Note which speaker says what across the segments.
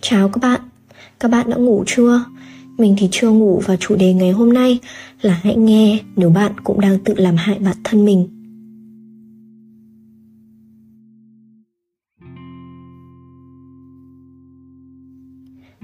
Speaker 1: Chào các bạn, các bạn đã ngủ chưa? Mình thì chưa ngủ và chủ đề ngày hôm nay là hãy nghe nếu bạn cũng đang tự làm hại bản thân mình.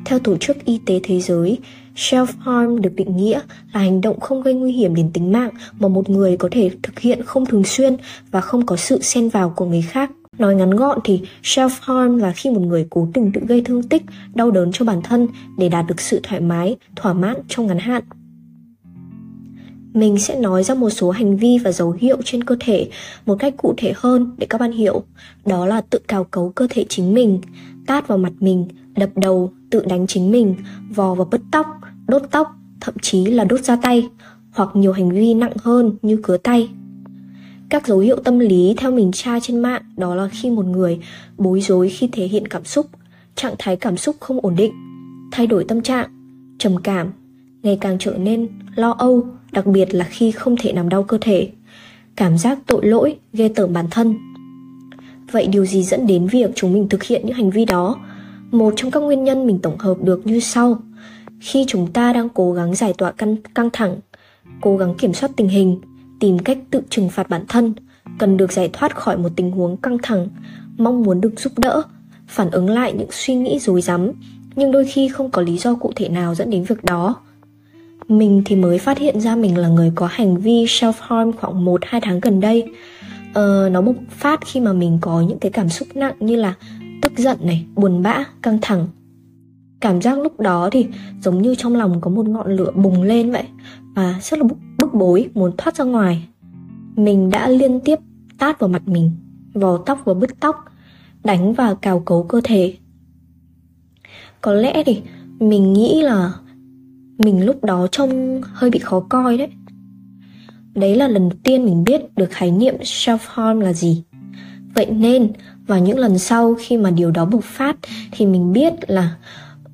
Speaker 1: Theo Tổ chức Y tế Thế giới, self-harm được định nghĩa là hành động không gây nguy hiểm đến tính mạng mà một người có thể thực hiện không thường xuyên và không có sự xen vào của người khác. Nói ngắn gọn thì self-harm là khi một người cố tình tự gây thương tích, đau đớn cho bản thân để đạt được sự thoải mái, thỏa mãn trong ngắn hạn. Mình sẽ nói ra một số hành vi và dấu hiệu trên cơ thể một cách cụ thể hơn để các bạn hiểu. Đó là tự cào cấu cơ thể chính mình, tát vào mặt mình, đập đầu, tự đánh chính mình, vò và bứt tóc, đốt tóc, thậm chí là đốt ra tay, hoặc nhiều hành vi nặng hơn như cứa tay. Các dấu hiệu tâm lý theo mình tra trên mạng đó là khi một người bối rối khi thể hiện cảm xúc, trạng thái cảm xúc không ổn định, thay đổi tâm trạng, trầm cảm, ngày càng trở nên lo âu, đặc biệt là khi không thể nằm đau cơ thể, cảm giác tội lỗi, ghê tởm bản thân. Vậy điều gì dẫn đến việc chúng mình thực hiện những hành vi đó? Một trong các nguyên nhân mình tổng hợp được như sau. Khi chúng ta đang cố gắng giải tỏa căng, căng thẳng, cố gắng kiểm soát tình hình, tìm cách tự trừng phạt bản thân, cần được giải thoát khỏi một tình huống căng thẳng, mong muốn được giúp đỡ, phản ứng lại những suy nghĩ rối rắm, nhưng đôi khi không có lý do cụ thể nào dẫn đến việc đó. Mình thì mới phát hiện ra mình là người có hành vi self-harm khoảng 1-2 tháng gần đây. Ờ, nó bộc phát khi mà mình có những cái cảm xúc nặng như là tức giận này, buồn bã, căng thẳng. Cảm giác lúc đó thì giống như trong lòng có một ngọn lửa bùng lên vậy và rất là bối muốn thoát ra ngoài. Mình đã liên tiếp tát vào mặt mình, vò tóc và bứt tóc, đánh và cào cấu cơ thể. Có lẽ thì mình nghĩ là mình lúc đó trông hơi bị khó coi đấy. Đấy là lần đầu tiên mình biết được khái niệm self-harm là gì. Vậy nên vào những lần sau khi mà điều đó bộc phát thì mình biết là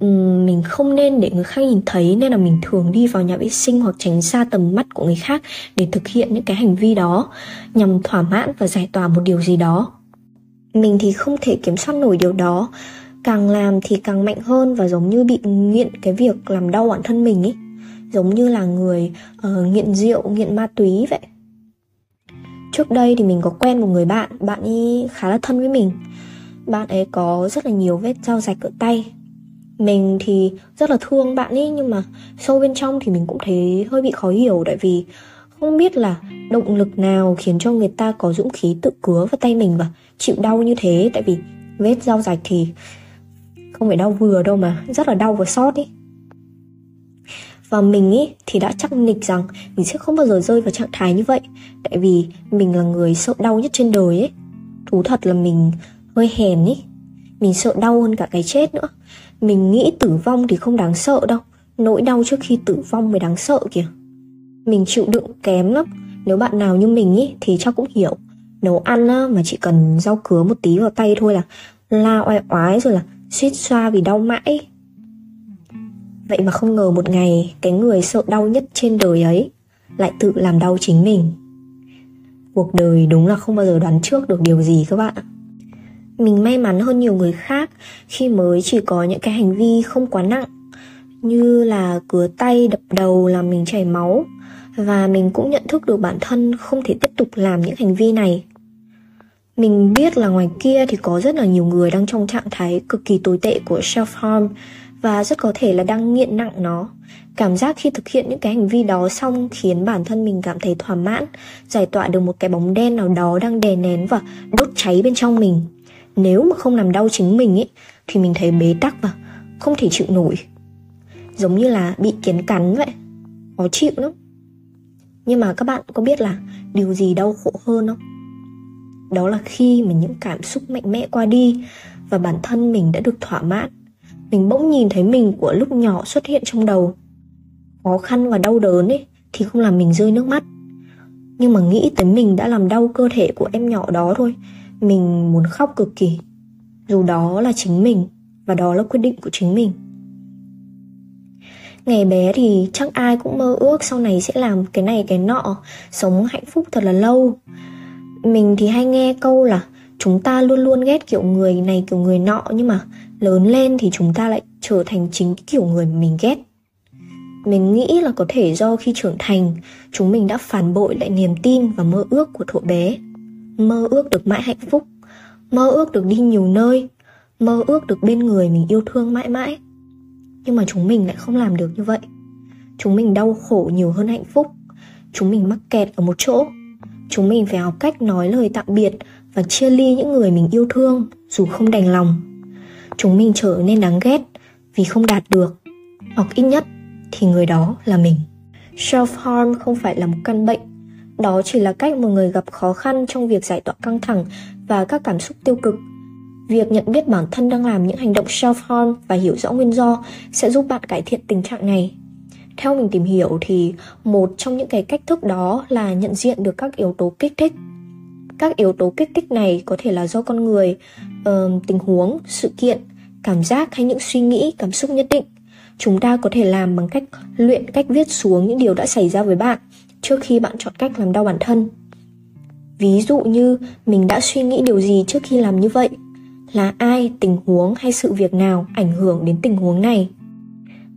Speaker 1: Ừ, mình không nên để người khác nhìn thấy nên là mình thường đi vào nhà vệ sinh hoặc tránh xa tầm mắt của người khác để thực hiện những cái hành vi đó nhằm thỏa mãn và giải tỏa một điều gì đó. Mình thì không thể kiểm soát nổi điều đó. Càng làm thì càng mạnh hơn và giống như bị nghiện cái việc làm đau bản thân mình ấy. Giống như là người uh, nghiện rượu nghiện ma túy vậy. Trước đây thì mình có quen một người bạn bạn ấy khá là thân với mình. Bạn ấy có rất là nhiều vết dao rạch ở tay mình thì rất là thương bạn ấy nhưng mà sâu bên trong thì mình cũng thấy hơi bị khó hiểu, tại vì không biết là động lực nào khiến cho người ta có dũng khí tự cứa vào tay mình và chịu đau như thế. Tại vì vết dao rạch thì không phải đau vừa đâu mà rất là đau và sót ý. Và mình ý thì đã chắc nịch rằng mình sẽ không bao giờ rơi vào trạng thái như vậy. Tại vì mình là người sợ đau nhất trên đời ấy. Thú thật là mình hơi hèn ý. Mình sợ đau hơn cả cái chết nữa mình nghĩ tử vong thì không đáng sợ đâu. Nỗi đau trước khi tử vong mới đáng sợ kìa. Mình chịu đựng kém lắm. Nếu bạn nào như mình ý thì chắc cũng hiểu. Nấu ăn á, mà chỉ cần rau cứa một tí vào tay thôi là la oai oái rồi là suýt xoa vì đau mãi. Vậy mà không ngờ một ngày cái người sợ đau nhất trên đời ấy lại tự làm đau chính mình. Cuộc đời đúng là không bao giờ đoán trước được điều gì các bạn ạ mình may mắn hơn nhiều người khác khi mới chỉ có những cái hành vi không quá nặng, như là cứa tay, đập đầu, làm mình chảy máu. Và mình cũng nhận thức được bản thân không thể tiếp tục làm những hành vi này. Mình biết là ngoài kia thì có rất là nhiều người đang trong trạng thái cực kỳ tồi tệ của self harm và rất có thể là đang nghiện nặng nó. Cảm giác khi thực hiện những cái hành vi đó xong khiến bản thân mình cảm thấy thỏa mãn, giải tỏa được một cái bóng đen nào đó đang đè nén và đốt cháy bên trong mình nếu mà không làm đau chính mình ấy thì mình thấy bế tắc và không thể chịu nổi. Giống như là bị kiến cắn vậy, khó chịu lắm. Nhưng mà các bạn có biết là điều gì đau khổ hơn không? Đó là khi mà những cảm xúc mạnh mẽ qua đi và bản thân mình đã được thỏa mãn. Mình bỗng nhìn thấy mình của lúc nhỏ xuất hiện trong đầu. Khó khăn và đau đớn ấy, thì không làm mình rơi nước mắt. Nhưng mà nghĩ tới mình đã làm đau cơ thể của em nhỏ đó thôi mình muốn khóc cực kỳ. Dù đó là chính mình, và đó là quyết định của chính mình. Ngày bé thì chắc ai cũng mơ ước sau này sẽ làm cái này, cái nọ. Sống hạnh phúc thật là lâu. Mình thì hay nghe câu là chúng ta luôn luôn ghét kiểu người này, kiểu người nọ, nhưng mà lớn lên thì chúng ta lại trở thành chính kiểu người mà mình ghét. Mình nghĩ là có thể do khi trưởng thành, chúng mình đã phản bội lại niềm tin và mơ ước của thuở bé mơ ước được mãi hạnh phúc. Mơ ước được đi nhiều nơi. Mơ ước được bên người mình yêu thương mãi mãi. Nhưng mà chúng mình lại không làm được như vậy. Chúng mình đau khổ nhiều hơn hạnh phúc. Chúng mình mắc kẹt ở một chỗ. Chúng mình phải học cách nói lời tạm biệt và chia ly những người mình yêu thương, dù không đành lòng. Chúng mình trở nên đáng ghét vì không đạt được, hoặc ít nhất thì người đó là mình. Self harm không phải là một căn bệnh đó chỉ là cách một người gặp khó khăn trong việc giải tỏa căng thẳng và các cảm xúc tiêu cực. Việc nhận biết bản thân đang làm những hành động self harm và hiểu rõ nguyên do sẽ giúp bạn cải thiện tình trạng này. Theo mình tìm hiểu thì một trong những cái cách thức đó là nhận diện được các yếu tố kích thích. Các yếu tố kích thích này có thể là do con người uh, tình huống sự kiện cảm giác hay những suy nghĩ cảm xúc nhất định. Chúng ta có thể làm bằng cách luyện cách viết xuống những điều đã xảy ra với bạn trước khi bạn chọn cách làm đau bản thân. Ví dụ như mình đã suy nghĩ điều gì trước khi làm như vậy? Là ai tình huống hay sự việc nào ảnh hưởng đến tình huống này?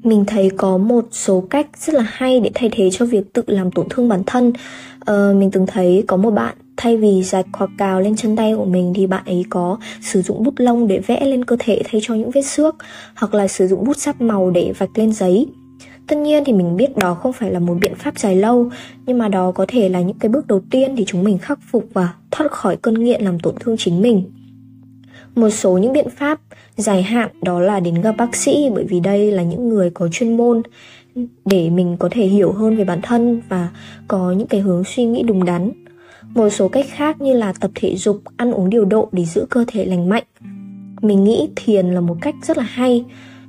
Speaker 1: Mình thấy có một số cách rất là hay để thay thế cho việc tự làm tổn thương bản thân. Ờ, mình từng thấy có một bạn thay vì rạch hoặc cào lên chân tay của mình thì bạn ấy có sử dụng bút lông để vẽ lên cơ thể thay cho những vết xước hoặc là sử dụng bút sáp màu để vạch lên giấy tất nhiên thì mình biết đó không phải là một biện pháp dài lâu, nhưng mà đó có thể là những cái bước đầu tiên để chúng mình khắc phục và thoát khỏi cơn nghiện làm tổn thương chính mình. Một số những biện pháp dài hạn đó là đến gặp bác sĩ, bởi vì đây là những người có chuyên môn để mình có thể hiểu hơn về bản thân và có những cái hướng suy nghĩ đúng đắn. Một số cách khác như là tập thể dục, ăn uống điều độ để giữ cơ thể lành mạnh. Mình nghĩ thiền là một cách rất là hay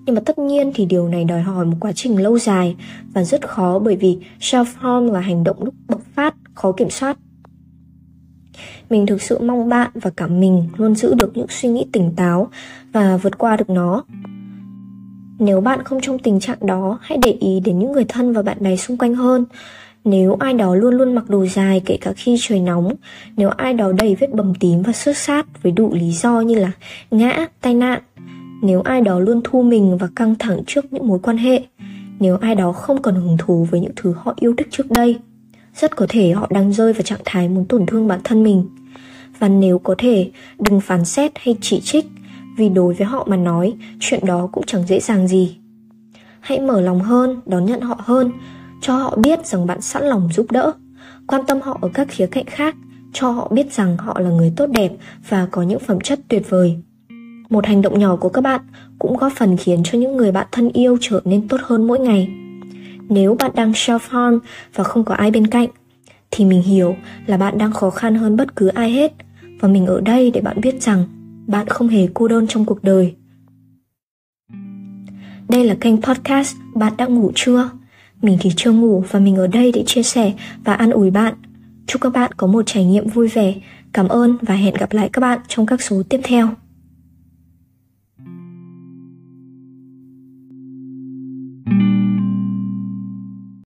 Speaker 1: nhưng mà tất nhiên thì điều này đòi hỏi một quá trình lâu dài và rất khó bởi vì self harm là hành động lúc bộc phát, khó kiểm soát. Mình thực sự mong bạn và cả mình luôn giữ được những suy nghĩ tỉnh táo và vượt qua được nó. Nếu bạn không trong tình trạng đó, hãy để ý đến những người thân và bạn bè xung quanh hơn. Nếu ai đó luôn luôn mặc đồ dài kể cả khi trời nóng, nếu ai đó đầy vết bầm tím và xước sát với đủ lý do như là ngã, tai nạn nếu ai đó luôn thu mình và căng thẳng trước những mối quan hệ, nếu ai đó không còn hứng thú với những thứ họ yêu thích trước đây, rất có thể họ đang rơi vào trạng thái muốn tổn thương bản thân mình. Và nếu có thể, đừng phán xét hay chỉ trích, vì đối với họ mà nói, chuyện đó cũng chẳng dễ dàng gì. Hãy mở lòng hơn, đón nhận họ hơn, cho họ biết rằng bạn sẵn lòng giúp đỡ. Quan tâm họ ở các khía cạnh khác, cho họ biết rằng họ là người tốt đẹp và có những phẩm chất tuyệt vời một hành động nhỏ của các bạn cũng góp phần khiến cho những người bạn thân yêu trở nên tốt hơn mỗi ngày. Nếu bạn đang self harm và không có ai bên cạnh, thì mình hiểu là bạn đang khó khăn hơn bất cứ ai hết. Và mình ở đây để bạn biết rằng bạn không hề cô đơn trong cuộc đời. Đây là kênh podcast bạn đã ngủ chưa? Mình thì chưa ngủ và mình ở đây để chia sẻ và an ủi bạn. Chúc các bạn có một trải nghiệm vui vẻ. Cảm ơn và hẹn gặp lại các bạn trong các số tiếp theo.